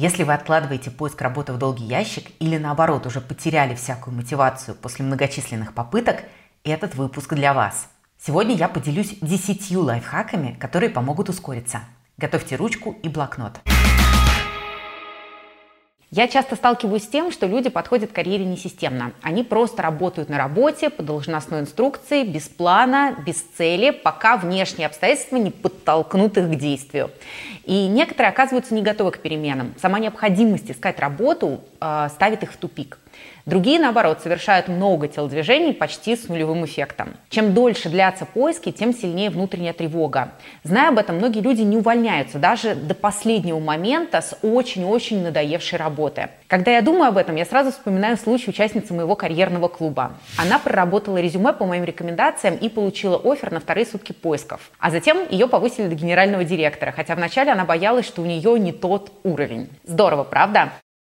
Если вы откладываете поиск работы в долгий ящик или наоборот уже потеряли всякую мотивацию после многочисленных попыток, этот выпуск для вас. Сегодня я поделюсь 10 лайфхаками, которые помогут ускориться. Готовьте ручку и блокнот. Я часто сталкиваюсь с тем, что люди подходят к карьере несистемно. Они просто работают на работе по должностной инструкции, без плана, без цели, пока внешние обстоятельства не подтолкнут их к действию. И некоторые оказываются не готовы к переменам. Сама необходимость искать работу ставит их в тупик. Другие, наоборот, совершают много телодвижений почти с нулевым эффектом. Чем дольше длятся поиски, тем сильнее внутренняя тревога. Зная об этом, многие люди не увольняются даже до последнего момента с очень-очень надоевшей работы. Когда я думаю об этом, я сразу вспоминаю случай участницы моего карьерного клуба. Она проработала резюме по моим рекомендациям и получила офер на вторые сутки поисков. А затем ее повысили до генерального директора, хотя вначале она боялась, что у нее не тот уровень. Здорово, правда?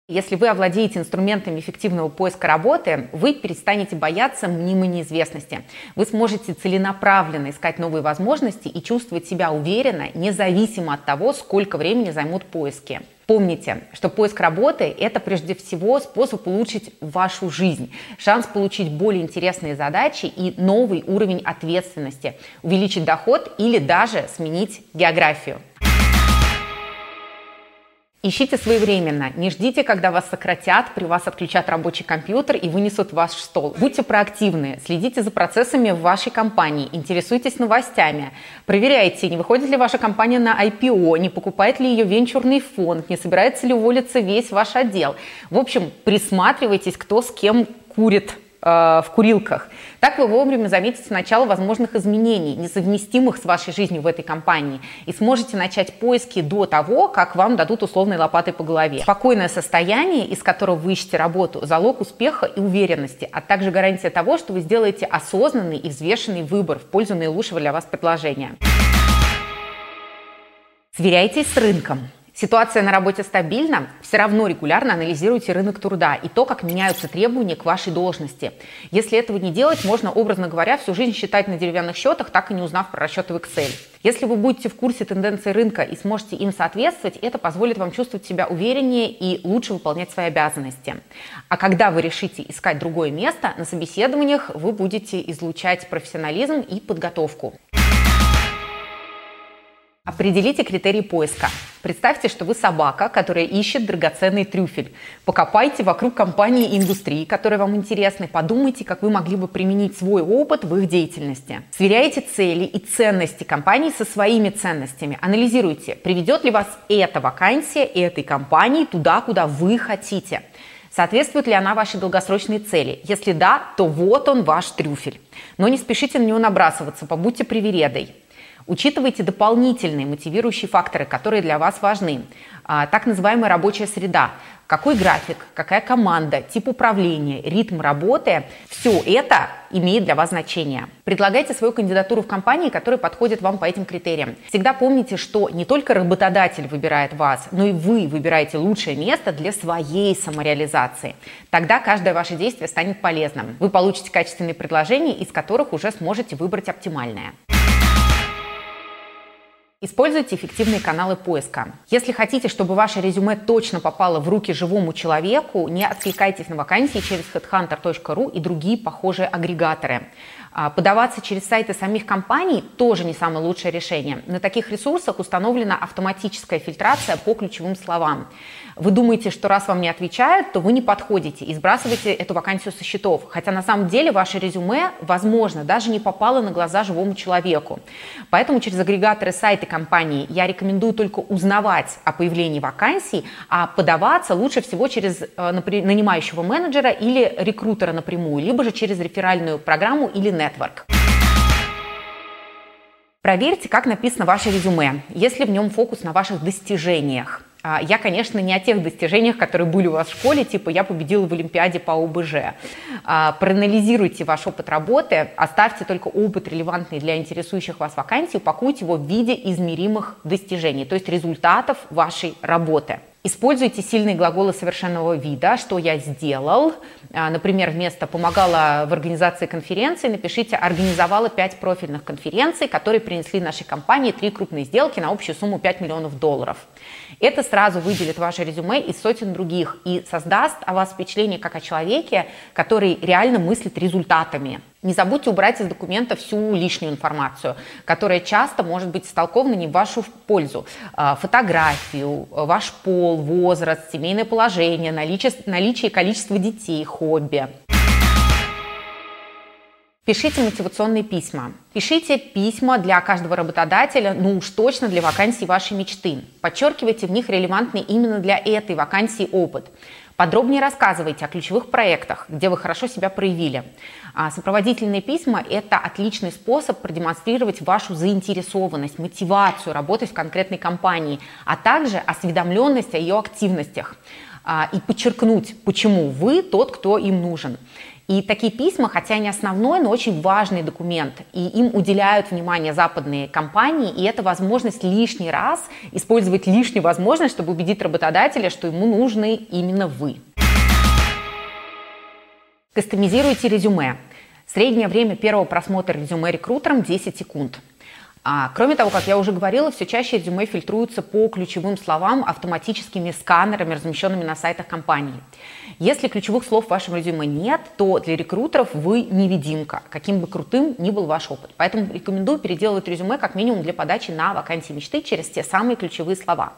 Если вы овладеете инструментами эффективного поиска работы, вы перестанете бояться мнимой неизвестности. Вы сможете целенаправленно искать новые возможности и чувствовать себя уверенно, независимо от того, сколько времени займут поиски. Помните, что поиск работы – это прежде всего способ улучшить вашу жизнь, шанс получить более интересные задачи и новый уровень ответственности, увеличить доход или даже сменить географию. Ищите своевременно, не ждите, когда вас сократят, при вас отключат рабочий компьютер и вынесут ваш стол. Будьте проактивны, следите за процессами в вашей компании, интересуйтесь новостями, проверяйте, не выходит ли ваша компания на IPO, не покупает ли ее венчурный фонд, не собирается ли уволиться весь ваш отдел. В общем, присматривайтесь, кто с кем курит в курилках. Так вы вовремя заметите начало возможных изменений, несовместимых с вашей жизнью в этой компании, и сможете начать поиски до того, как вам дадут условной лопатой по голове. Спокойное состояние, из которого вы ищете работу, залог успеха и уверенности, а также гарантия того, что вы сделаете осознанный и взвешенный выбор в пользу наилучшего для вас предложения. Сверяйтесь с рынком. Ситуация на работе стабильна, все равно регулярно анализируйте рынок труда и то, как меняются требования к вашей должности. Если этого не делать, можно, образно говоря, всю жизнь считать на деревянных счетах, так и не узнав про расчеты в Excel. Если вы будете в курсе тенденций рынка и сможете им соответствовать, это позволит вам чувствовать себя увереннее и лучше выполнять свои обязанности. А когда вы решите искать другое место, на собеседованиях вы будете излучать профессионализм и подготовку. Определите критерии поиска. Представьте, что вы собака, которая ищет драгоценный трюфель. Покопайте вокруг компании и индустрии, которые вам интересны. Подумайте, как вы могли бы применить свой опыт в их деятельности. Сверяйте цели и ценности компании со своими ценностями. Анализируйте, приведет ли вас эта вакансия этой компании туда, куда вы хотите. Соответствует ли она вашей долгосрочной цели? Если да, то вот он ваш трюфель. Но не спешите на него набрасываться, побудьте привередой. Учитывайте дополнительные мотивирующие факторы, которые для вас важны. А, так называемая рабочая среда. Какой график, какая команда, тип управления, ритм работы – все это имеет для вас значение. Предлагайте свою кандидатуру в компании, которая подходит вам по этим критериям. Всегда помните, что не только работодатель выбирает вас, но и вы выбираете лучшее место для своей самореализации. Тогда каждое ваше действие станет полезным. Вы получите качественные предложения, из которых уже сможете выбрать оптимальное. Используйте эффективные каналы поиска. Если хотите, чтобы ваше резюме точно попало в руки живому человеку, не откликайтесь на вакансии через headhunter.ru и другие похожие агрегаторы. А, подаваться через сайты самих компаний тоже не самое лучшее решение. На таких ресурсах установлена автоматическая фильтрация по ключевым словам. Вы думаете, что раз вам не отвечают, то вы не подходите и сбрасываете эту вакансию со счетов. Хотя на самом деле ваше резюме, возможно, даже не попало на глаза живому человеку. Поэтому через агрегаторы компании я рекомендую только узнавать о появлении вакансий, а подаваться лучше всего через э, нанимающего менеджера или рекрутера напрямую, либо же через реферальную программу или нет Network. Проверьте, как написано ваше резюме, если в нем фокус на ваших достижениях. А, я, конечно, не о тех достижениях, которые были у вас в школе, типа я победила в Олимпиаде по ОБЖ. А, проанализируйте ваш опыт работы, оставьте только опыт, релевантный для интересующих вас вакансий, упакуйте его в виде измеримых достижений, то есть результатов вашей работы. Используйте сильные глаголы совершенного вида, что я сделал. А, например, вместо «помогала в организации конференции» напишите «организовала 5 профильных конференций, которые принесли нашей компании три крупные сделки на общую сумму 5 миллионов долларов». Это сразу выделит ваше резюме из сотен других и создаст о вас впечатление как о человеке, который реально мыслит результатами. Не забудьте убрать из документа всю лишнюю информацию, которая часто может быть истолкована не в вашу пользу. А, фотографию, ваш пол, возраст, семейное положение, наличие, наличие и количество детей, хобби. Пишите мотивационные письма. Пишите письма для каждого работодателя, ну уж точно для вакансии вашей мечты. Подчеркивайте в них релевантный именно для этой вакансии опыт. Подробнее рассказывайте о ключевых проектах, где вы хорошо себя проявили. А сопроводительные письма – это отличный способ продемонстрировать вашу заинтересованность, мотивацию работать в конкретной компании, а также осведомленность о ее активностях а, и подчеркнуть, почему вы тот, кто им нужен. И такие письма, хотя они основной, но очень важный документ, и им уделяют внимание западные компании, и это возможность лишний раз использовать лишнюю возможность, чтобы убедить работодателя, что ему нужны именно вы. Кастомизируйте резюме. Среднее время первого просмотра резюме рекрутером 10 секунд. А, кроме того, как я уже говорила, все чаще резюме фильтруются по ключевым словам автоматическими сканерами, размещенными на сайтах компании. Если ключевых слов в вашем резюме нет, то для рекрутеров вы невидимка, каким бы крутым ни был ваш опыт. Поэтому рекомендую переделывать резюме как минимум для подачи на вакансии мечты через те самые ключевые слова.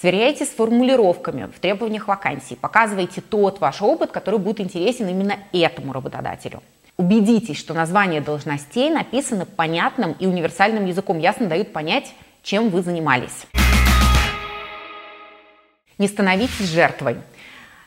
Сверяйте с формулировками в требованиях вакансии. Показывайте тот ваш опыт, который будет интересен именно этому работодателю. Убедитесь, что названия должностей написаны понятным и универсальным языком, ясно дают понять, чем вы занимались. Не становитесь жертвой.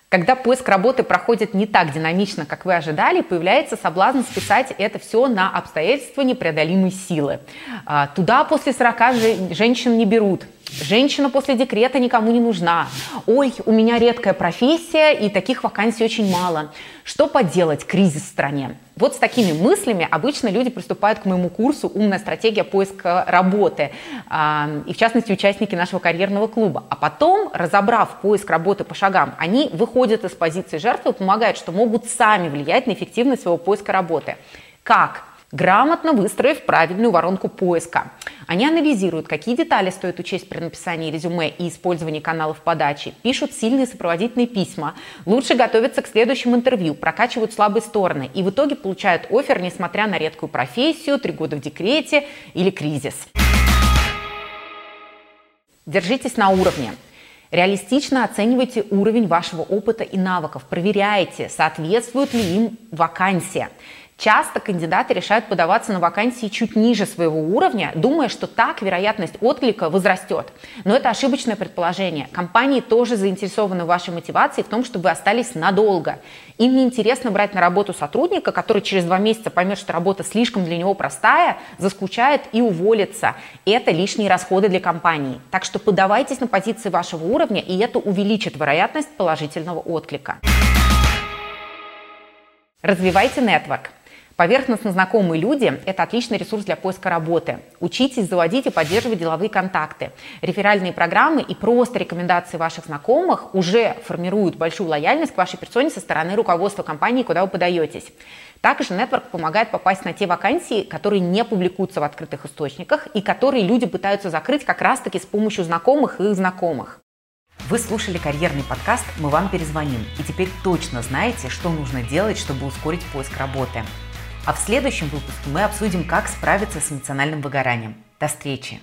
Когда поиск работы проходит не так динамично, как вы ожидали, появляется соблазн списать это все на обстоятельства непреодолимой силы. А, туда после 40 женщин не берут. Женщина после декрета никому не нужна. Ой, у меня редкая профессия и таких вакансий очень мало. Что поделать, кризис в стране? Вот с такими мыслями обычно люди приступают к моему курсу «Умная стратегия поиска работы», и в частности участники нашего карьерного клуба. А потом, разобрав поиск работы по шагам, они выходят из позиции жертвы и помогают, что могут сами влиять на эффективность своего поиска работы. Как? Грамотно выстроив правильную воронку поиска. Они анализируют, какие детали стоит учесть при написании резюме и использовании каналов подачи, пишут сильные сопроводительные письма, лучше готовятся к следующему интервью, прокачивают слабые стороны и в итоге получают офер, несмотря на редкую профессию, три года в декрете или кризис. Держитесь на уровне. Реалистично оценивайте уровень вашего опыта и навыков, проверяйте, соответствует ли им вакансия. Часто кандидаты решают подаваться на вакансии чуть ниже своего уровня, думая, что так вероятность отклика возрастет. Но это ошибочное предположение. Компании тоже заинтересованы в вашей мотивации в том, чтобы вы остались надолго. Им не интересно брать на работу сотрудника, который через два месяца поймет, что работа слишком для него простая, заскучает и уволится. Это лишние расходы для компании. Так что подавайтесь на позиции вашего уровня, и это увеличит вероятность положительного отклика. Развивайте нетворк. Поверхностно знакомые люди – это отличный ресурс для поиска работы. Учитесь заводить и поддерживать деловые контакты. Реферальные программы и просто рекомендации ваших знакомых уже формируют большую лояльность к вашей персоне со стороны руководства компании, куда вы подаетесь. Также Network помогает попасть на те вакансии, которые не публикуются в открытых источниках и которые люди пытаются закрыть как раз-таки с помощью знакомых и знакомых. Вы слушали карьерный подкаст «Мы вам перезвоним» и теперь точно знаете, что нужно делать, чтобы ускорить поиск работы. А в следующем выпуске мы обсудим, как справиться с эмоциональным выгоранием. До встречи!